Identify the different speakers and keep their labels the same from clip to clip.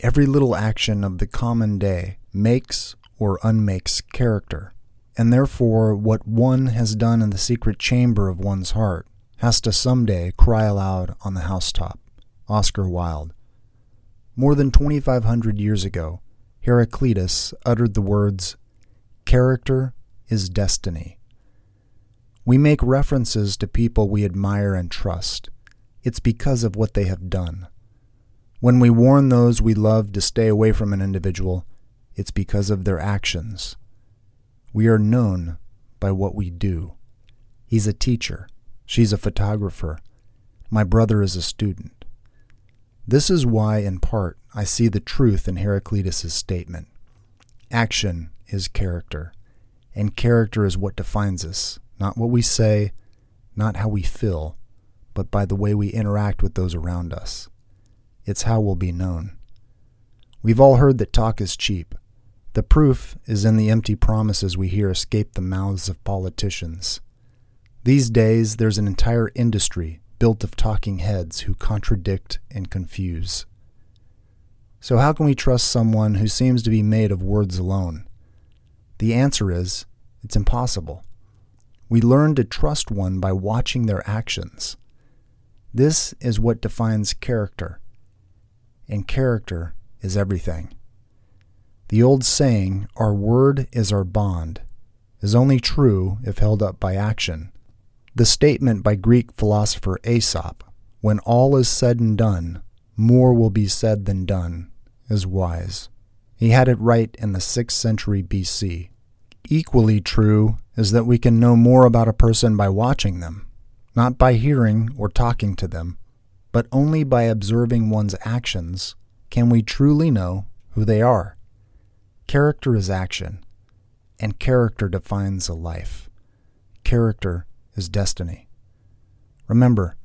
Speaker 1: Every little action of the common day makes or unmakes character, and therefore what one has done in the secret chamber of one's heart has to some day cry aloud on the housetop. Oscar Wilde. More than 2,500 years ago, Heraclitus uttered the words, Character is destiny. We make references to people we admire and trust. It's because of what they have done. When we warn those we love to stay away from an individual, it's because of their actions. We are known by what we do. He's a teacher. She's a photographer. My brother is a student. This is why, in part, I see the truth in Heraclitus' statement. Action is character, and character is what defines us, not what we say, not how we feel, but by the way we interact with those around us. It's how we'll be known. We've all heard that talk is cheap. The proof is in the empty promises we hear escape the mouths of politicians. These days, there's an entire industry built of talking heads who contradict and confuse. So, how can we trust someone who seems to be made of words alone? The answer is it's impossible. We learn to trust one by watching their actions. This is what defines character, and character is everything. The old saying, our word is our bond, is only true if held up by action. The statement by Greek philosopher Aesop, when all is said and done, more will be said than done, is wise. He had it right in the 6th century BC. Equally true is that we can know more about a person by watching them, not by hearing or talking to them, but only by observing one's actions can we truly know who they are. Character is action, and character defines a life. Character is destiny. Remember,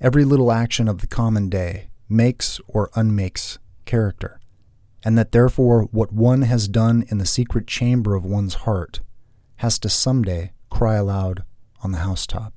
Speaker 1: every little action of the common day makes or unmakes character, and that therefore what one has done in the secret chamber of one's heart has to someday cry aloud on the housetop.